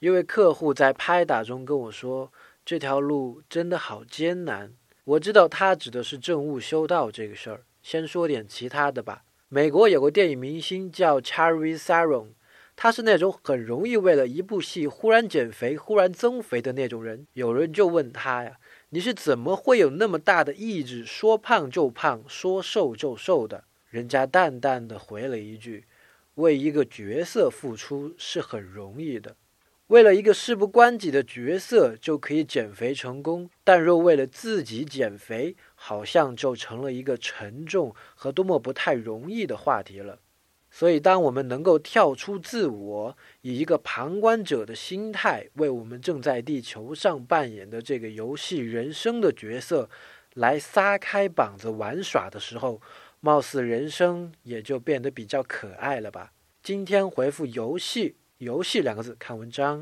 一位客户在拍打中跟我说：“这条路真的好艰难。”我知道他指的是政务修道这个事儿。先说点其他的吧。美国有个电影明星叫 Charlie Theron，他是那种很容易为了一部戏忽然减肥、忽然增肥的那种人。有人就问他呀：“你是怎么会有那么大的意志，说胖就胖，说瘦就瘦的？”人家淡淡的回了一句：“为一个角色付出是很容易的。”为了一个事不关己的角色就可以减肥成功，但若为了自己减肥，好像就成了一个沉重和多么不太容易的话题了。所以，当我们能够跳出自我，以一个旁观者的心态，为我们正在地球上扮演的这个游戏人生的角色来撒开膀子玩耍的时候，貌似人生也就变得比较可爱了吧？今天回复“游戏”。游戏两个字，看文章。